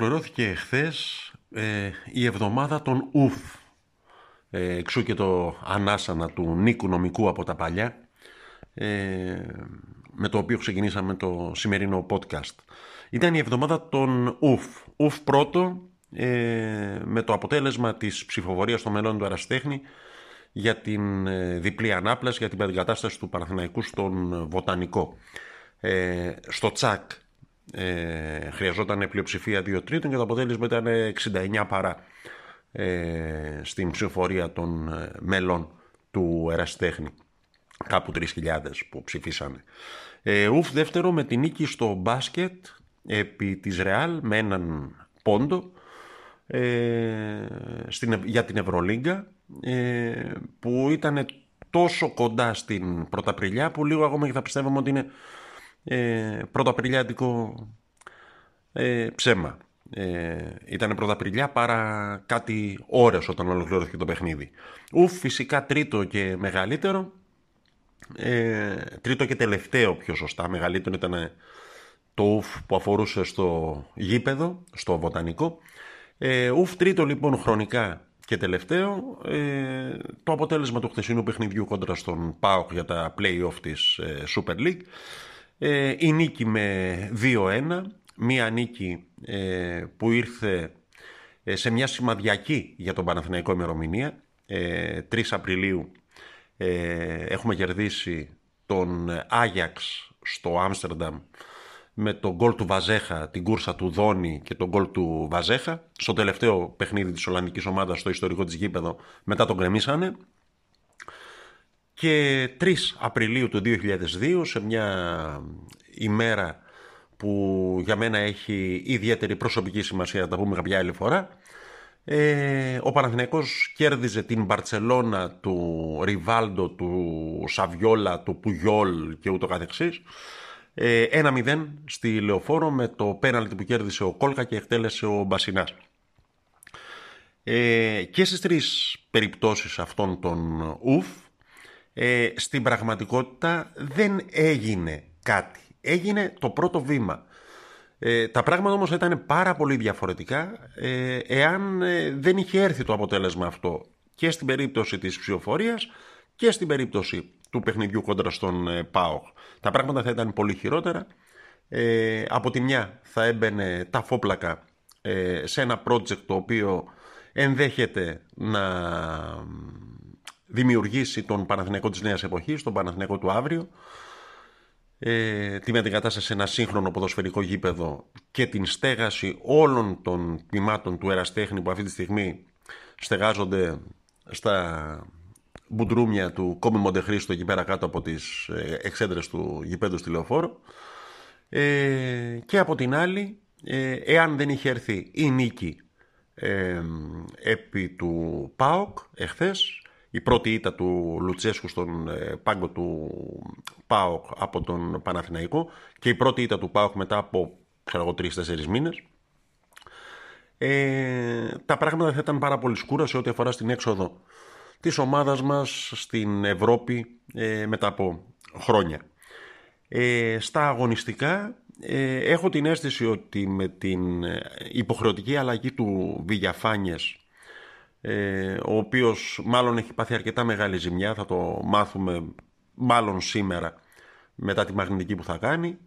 Ολοκληρώθηκε χθες ε, η εβδομάδα των ουφ. Ε, εξού και το ανάσανα του Νίκου Νομικού από τα παλιά ε, με το οποίο ξεκινήσαμε το σημερινό podcast. Ήταν η εβδομάδα των ουφ. Ουφ πρώτο ε, με το αποτέλεσμα της ψηφοφορίας των μελών του Αραστέχνη για την ε, διπλή ανάπλαση, για την περικατάσταση του Παναθηναϊκού στον Βοτανικό. Ε, στο τσακ ε, χρειαζόταν πλειοψηφία 2 τρίτων και το αποτέλεσμα ήταν 69 παρά ε, στην ψηφοφορία των ε, μελών του Εραστέχνη. Κάπου 3.000 που ψηφίσανε. Ε, ουφ δεύτερο με την νίκη στο μπάσκετ επί της Ρεάλ με έναν πόντο ε, στην, για την Ευρωλίγκα ε, που ήταν τόσο κοντά στην Πρωταπριλιά που λίγο ακόμα και θα πιστεύαμε ότι είναι ε, πρωταπριλιάτικο ε, ψέμα. Ε, ήταν πρωταπριλιά παρά κάτι ώρες όταν ολοκληρώθηκε το παιχνίδι. Ουφ φυσικά τρίτο και μεγαλύτερο ε, τρίτο και τελευταίο πιο σωστά μεγαλύτερο ήταν το ουφ που αφορούσε στο γήπεδο, στο βοτανικό ε, ουφ τρίτο λοιπόν χρονικά και τελευταίο ε, το αποτέλεσμα του χθεσινού παιχνιδιού κόντρα στον ΠΑΟΚ για τα play-off της ε, Super League ε, η νίκη με 2-1, μία νίκη ε, που ήρθε ε, σε μια σημαδιακή για τον Παναθηναϊκό ημερομηνία. 3 Απριλίου έχουμε κερδίσει τον Άγιαξ στο Άμστερνταμ με τον γκολ του Βαζέχα, την κούρσα του Δόνη και τον γκολ του Βαζέχα. Στο τελευταίο παιχνίδι της Ολλανδικής ομάδας στο ιστορικό της γήπεδο μετά τον κρεμίσανε και 3 Απριλίου του 2002 σε μια ημέρα που για μένα έχει ιδιαίτερη προσωπική σημασία, θα τα πούμε κάποια άλλη φορά, ε, ο Παναθηναϊκός κέρδιζε την Μπαρτσελώνα του Ριβάλντο, του Σαβιόλα, του Πουγιόλ και ούτω καθεξής. Ε, 1-0 στη Λεωφόρο με το πέναλτι που κέρδισε ο Κόλκα και εκτέλεσε ο Μπασινάς. Ε, και στις τρεις περιπτώσεις αυτών των ουφ ε, στην πραγματικότητα δεν έγινε κάτι. Έγινε το πρώτο βήμα. Ε, τα πράγματα όμως ήταν πάρα πολύ διαφορετικά ε, εάν ε, δεν είχε έρθει το αποτέλεσμα αυτό και στην περίπτωση της ψηφοφορίας και στην περίπτωση του παιχνιδιού κόντρα στον ε, ΠΑΟΚ. Τα πράγματα θα ήταν πολύ χειρότερα. Ε, από τη μια θα έμπαινε τα φόπλακα σε ένα project το οποίο ενδέχεται να δημιουργήσει τον Παναθηναϊκό της νέας εποχής, τον Παναθηναϊκό του αύριο, ε, τη μετεγκατάσταση σε ένα σύγχρονο ποδοσφαιρικό γήπεδο και την στέγαση όλων των τμήματων του εραστέχνη που αυτή τη στιγμή στεγάζονται στα μπουντρούμια του Κόμι Μοντεχρήστο εκεί πέρα κάτω από τις ε, εξέντρες του γηπέδου στη Λεωφόρο. Ε, και από την άλλη ε, εάν δεν είχε έρθει η νίκη ε, επί του ΠΑΟΚ εχθές η πρώτη ήττα του Λουτσέσκου στον ε, πάγκο του ΠΑΟΚ από τον Παναθηναϊκό και η πρώτη ήττα του ΠΑΟΚ μετά από ξέρω τρεις-τέσσερις μήνες. Ε, τα πράγματα θα ήταν πάρα πολύ σκούρα σε ό,τι αφορά στην έξοδο της ομάδας μας στην Ευρώπη ε, μετά από χρόνια. Ε, στα αγωνιστικά ε, έχω την αίσθηση ότι με την υποχρεωτική αλλαγή του Βηγιαφάνιες ε, ο οποίος μάλλον έχει πάθει αρκετά μεγάλη ζημιά, θα το μάθουμε μάλλον σήμερα μετά τη μαγνητική που θα κάνει.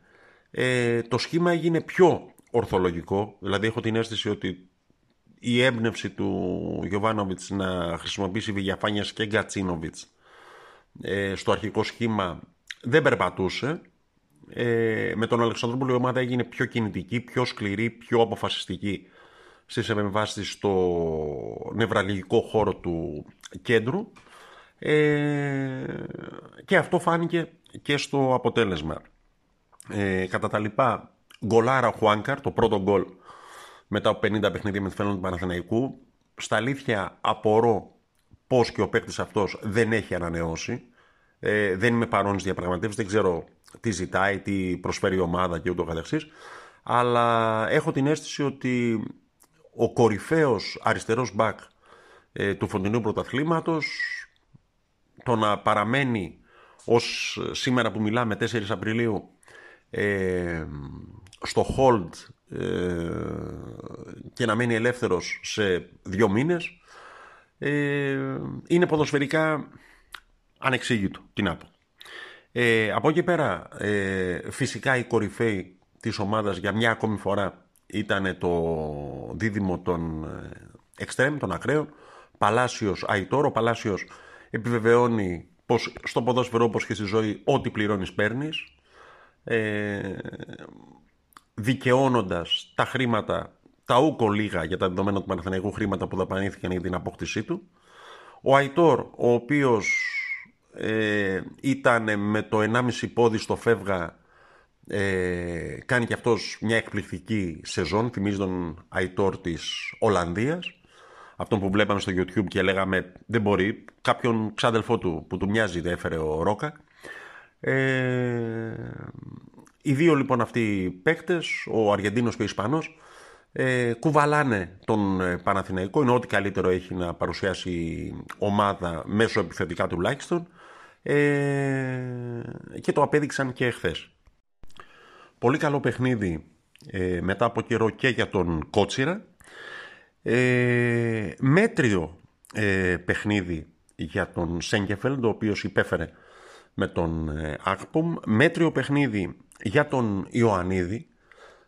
Ε, το σχήμα έγινε πιο ορθολογικό, δηλαδή έχω την αίσθηση ότι η έμπνευση του Γιωβάνοβιτς να χρησιμοποιήσει Βηγιαφάνιας και Γκατσίνοβιτς ε, στο αρχικό σχήμα δεν περπατούσε. Ε, με τον Αλεξανδρούπολο η ομάδα έγινε πιο κινητική, πιο σκληρή, πιο αποφασιστική στις επεμβάσεις στο νευραλγικό χώρο του κέντρου ε, και αυτό φάνηκε και στο αποτέλεσμα. Ε, κατά τα λοιπά, γκολάρα Χουάνκαρ, το πρώτο γκολ μετά από 50 παιχνίδια με τη φαίνοντα του Παναθηναϊκού. Στα αλήθεια απορώ πώς και ο παίκτης αυτός δεν έχει ανανεώσει. Ε, δεν είμαι παρόν στις διαπραγματεύσεις, δεν ξέρω τι ζητάει, τι προσφέρει η ομάδα και ούτω καθεξής. Αλλά έχω την αίσθηση ότι ο κορυφαίος αριστερός μπακ ε, του φωτεινού πρωταθλήματος, το να παραμένει ως σήμερα που μιλάμε 4 Απριλίου ε, στο hold ε, και να μένει ελεύθερος σε δύο μήνες ε, είναι ποδοσφαιρικά ανεξήγητο, τι να πω. Ε, από εκεί πέρα, ε, φυσικά η κορυφαίοι της ομάδας για μια ακόμη φορά ήταν το δίδυμο των εξτρέμ, των ακραίων, Παλάσιος Αϊτόρο. Ο Παλάσιος επιβεβαιώνει πως στο ποδόσφαιρο όπως και στη ζωή ό,τι πληρώνεις παίρνεις. Ε, δικαιώνοντας τα χρήματα, τα ούκο λίγα για τα δεδομένα του Παναθηναϊκού χρήματα που δαπανήθηκαν για την απόκτησή του. Ο Αϊτόρ, ο οποίος ε, ήταν με το 1,5 πόδι στο φεύγα ε, κάνει και αυτός μια εκπληκτική σεζόν θυμίζει τον Αϊτόρ της Ολλανδίας αυτόν που βλέπαμε στο YouTube και λέγαμε δεν μπορεί κάποιον ξάδελφό του που του μοιάζει δεν έφερε ο Ρόκα ε, οι δύο λοιπόν αυτοί οι παίκτες, ο Αργεντίνος και ο Ισπανός, ε, κουβαλάνε τον ε, Παναθηναϊκό. Είναι ό,τι καλύτερο έχει να παρουσιάσει ομάδα μέσω επιθετικά τουλάχιστον ε, και το απέδειξαν και εχθές. Πολύ καλό παιχνίδι ε, μετά από καιρό και για τον Κότσιρα. Ε, μέτριο ε, παιχνίδι για τον Σέγκεφελντ, ο οποίος υπέφερε με τον ε, Ακπομ. Μέτριο παιχνίδι για τον Ιωαννίδη,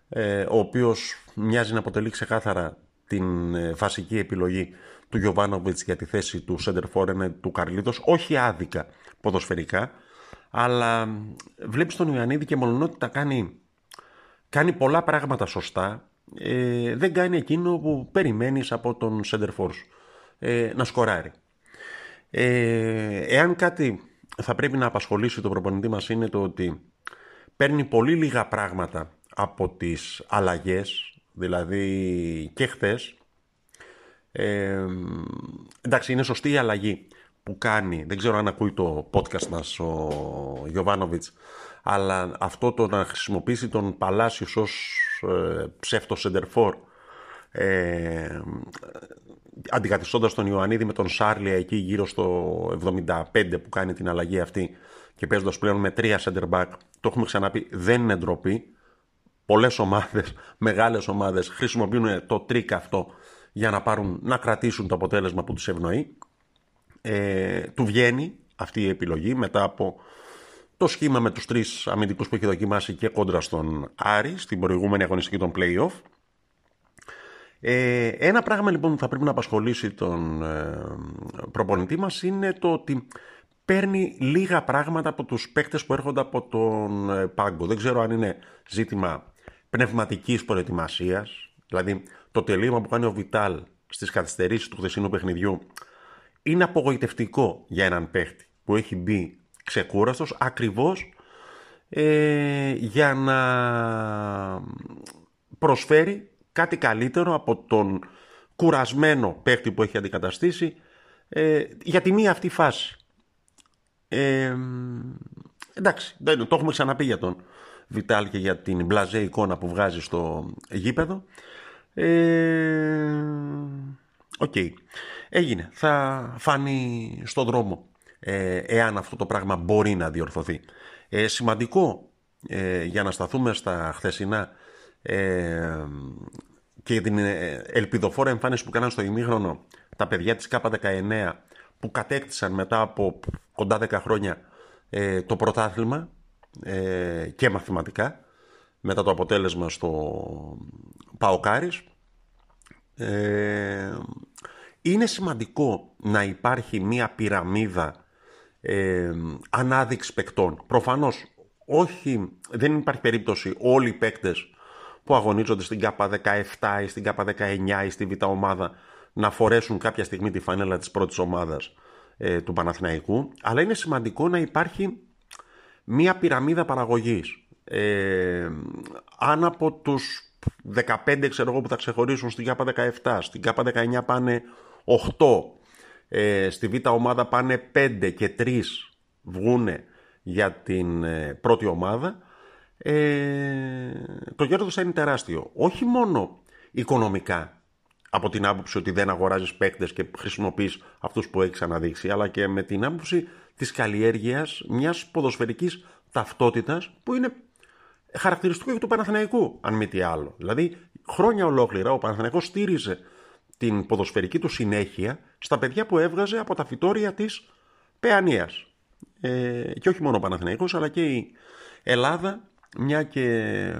ε, ο οποίος μοιάζει να αποτελεί ξεκάθαρα την ε, βασική επιλογή του Γιωβάνοβιτς για τη θέση του Σέντερ του Καρλίτος, όχι άδικα ποδοσφαιρικά, αλλά βλέπεις τον Ιωαννίδη και ότι τα κάνει, κάνει πολλά πράγματα σωστά, ε, δεν κάνει εκείνο που περιμένεις από τον Σέντερφορς ε, να σκοράρει. Ε, εάν κάτι θα πρέπει να απασχολήσει το προπονητή μας είναι το ότι παίρνει πολύ λίγα πράγματα από τις αλλαγές, δηλαδή και χθες. Ε, εντάξει, είναι σωστή η αλλαγή που κάνει, δεν ξέρω αν ακούει το podcast μας ο Γιωβάνοβιτς, αλλά αυτό το να χρησιμοποιήσει τον Παλάσιος ως ε, ψεύτος σεντερφόρ, ε, αντικαθιστώντας τον Ιωαννίδη με τον Σάρλιγια εκεί γύρω στο 75 που κάνει την αλλαγή αυτή και παίζοντας πλέον με τρία center back, το έχουμε ξαναπεί, δεν είναι ντροπή. Πολλές ομάδες, μεγάλες ομάδες χρησιμοποιούν το τρίκ αυτό για να, πάρουν, να κρατήσουν το αποτέλεσμα που τους ευνοεί. Ε, του βγαίνει αυτή η επιλογή μετά από το σχήμα με τους τρεις αμυντικούς που έχει δοκιμάσει και κόντρα στον Άρη στην προηγούμενη αγωνιστική των play-off. Ε, ένα πράγμα λοιπόν που θα πρέπει να απασχολήσει τον ε, προπονητή μας είναι το ότι παίρνει λίγα πράγματα από τους παίκτες που έρχονται από τον ε, πάγκο. Δεν ξέρω αν είναι ζήτημα πνευματικής προετοιμασίας, δηλαδή το τελείωμα που κάνει ο Βιτάλ στις καθυστερήσεις του χθεσινού παιχνιδιού είναι απογοητευτικό για έναν παίχτη που έχει μπει ξεκούραστος ακριβώς ε, για να προσφέρει κάτι καλύτερο από τον κουρασμένο παίχτη που έχει αντικαταστήσει ε, για τη μία αυτή φάση. Ε, εντάξει, το έχουμε ξαναπεί για τον Βιτάλ και για την μπλαζέ εικόνα που βγάζει στο γήπεδο. Ε, Οκ. Έγινε. Θα φανεί στον δρόμο ε, εάν αυτό το πράγμα μπορεί να διορθωθεί. Ε, σημαντικό ε, για να σταθούμε στα χθεσινά ε, και την ε, ελπιδοφόρα εμφάνιση που κάναν στο ημίχρονο τα παιδιά της ΚΑΠΑ19 που κατέκτησαν μετά από κοντά 10 χρόνια ε, το πρωτάθλημα ε, και μαθηματικά μετά το αποτέλεσμα στο Παοκάρις ε, είναι σημαντικό να υπάρχει μία πυραμίδα ε, ανάδειξη παικτών. Προφανώς όχι, δεν υπάρχει περίπτωση όλοι οι παίκτες που αγωνίζονται στην ΚΑΠΑ 17 ή στην ΚΑΠΑ 19 ή στη Β' ομάδα να φορέσουν κάποια στιγμή τη φανέλα της πρώτης ομάδας ε, του Παναθηναϊκού, αλλά είναι σημαντικό να υπάρχει μία πυραμίδα παραγωγής. Ε, αν από τους 15 ξέρω εγώ που θα ξεχωρίσουν στην ΚΑΠΑ 17, στην ΚΑΠΑ 19 πάνε 8, ε, στη Β' ομάδα πάνε 5 και 3 βγούνε για την ε, πρώτη ομάδα, ε, το κέρδος θα είναι τεράστιο. Όχι μόνο οικονομικά, από την άποψη ότι δεν αγοράζεις παίκτες και χρησιμοποιείς αυτούς που έχεις αναδείξει, αλλά και με την άποψη της καλλιέργειας μιας ποδοσφαιρικής ταυτότητας που είναι χαρακτηριστικό και του Παναθηναϊκού, αν μη τι άλλο. Δηλαδή, χρόνια ολόκληρα ο Παναθηναϊκός στήριζε την ποδοσφαιρική του συνέχεια στα παιδιά που έβγαζε από τα φυτόρια της Παιανίας. Ε, και όχι μόνο ο Παναθηναϊκός, αλλά και η Ελλάδα, μια και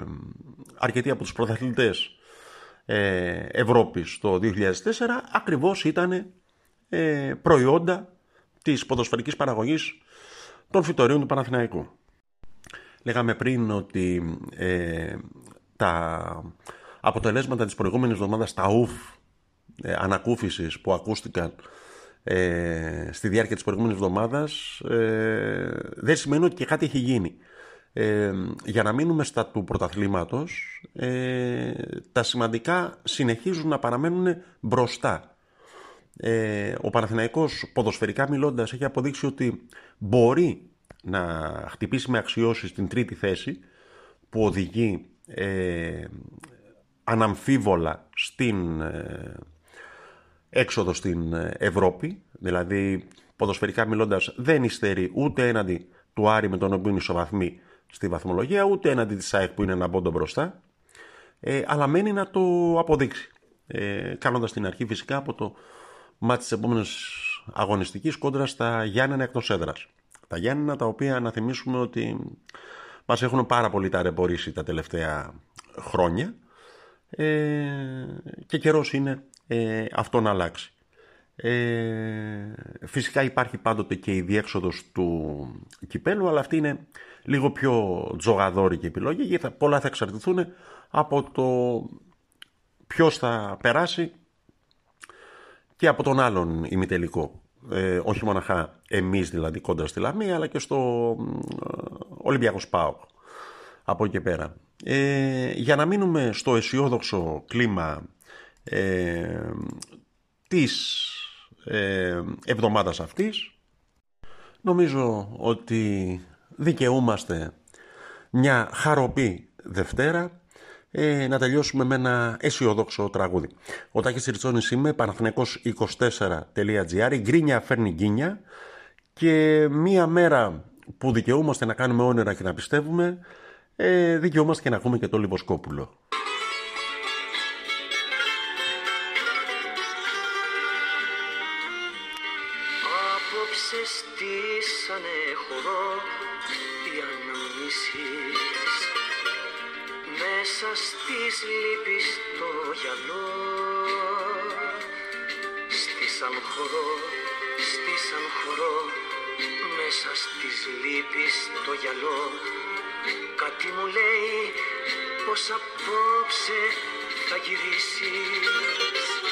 αρκετοί από τους πρωταθλητές ε, Ευρώπης το 2004 ακριβώς ήταν ε, προϊόντα της ποδοσφαιρικής παραγωγής των φυτορίων του Παναθηναϊκού. Λέγαμε πριν ότι ε, τα αποτελέσματα της προηγούμενης εβδομάδας, τα ουφ ε, ανακούφισης που ακούστηκαν ε, στη διάρκεια της προηγούμενης εβδομάδας ε, δεν σημαίνει ότι και κάτι έχει γίνει. Ε, για να μείνουμε στα του πρωταθλήματος, ε, τα σημαντικά συνεχίζουν να παραμένουν μπροστά. Ε, ο Παναθηναϊκός ποδοσφαιρικά μιλώντας έχει αποδείξει ότι μπορεί να χτυπήσει με αξιώσεις την τρίτη θέση που οδηγεί ε, αναμφίβολα στην ε, έξοδο στην Ευρώπη, δηλαδή ποδοσφαιρικά μιλώντας δεν υστερεί ούτε έναντι του Άρη με τον οποίο είναι ισοβαθμοί στη βαθμολογία, ούτε έναντι της ΑΕΚ που είναι ένα πόντο μπροστά, ε, αλλά μένει να το αποδείξει. Ε, κάνοντας την αρχή φυσικά από το μάτι της επόμενης αγωνιστικής κόντρα στα Γιάννενα εκτός έδρας. Τα Γιάννενα τα οποία να θυμίσουμε ότι μας έχουν πάρα πολύ ταρεμπορήσει τα τελευταία χρόνια ε, και καιρός είναι ε, αυτό να αλλάξει. Ε, φυσικά υπάρχει πάντοτε και η διέξοδος του κυπέλου αλλά αυτή είναι λίγο πιο τζογαδόρικη επιλογή γιατί πολλά θα εξαρτηθούν από το ποιος θα περάσει και από τον άλλον ημιτελικό. Ε, όχι μοναχά εμείς δηλαδή κόντρα στη Λαμία αλλά και στο ε, Ολυμπιακός ΣΠΑΟΚ από εκεί πέρα. Ε, για να μείνουμε στο αισιόδοξο κλίμα ε, της ε, εβδομάδας αυτής νομίζω ότι δικαιούμαστε μια χαροπή Δευτέρα ε, να τελειώσουμε με ένα αισιόδοξο τραγούδι. Ο Τάκης Ριτσόνης είμαι, παναθηναϊκός24.gr, η γκρίνια φέρνει γκίνια και μία μέρα που δικαιούμαστε να κάνουμε όνειρα και να πιστεύουμε, ε, δικαιούμαστε και να ακούμε και το Λιβοσκόπουλο. Στήσανε χορό οι αναμνήσεις Μέσα στις λύπης το γυαλό. Στήσαν χορό, στήσαν χορό Μέσα στις λύπης το γυαλό. Κάτι μου λέει πως απόψε θα γυρίσεις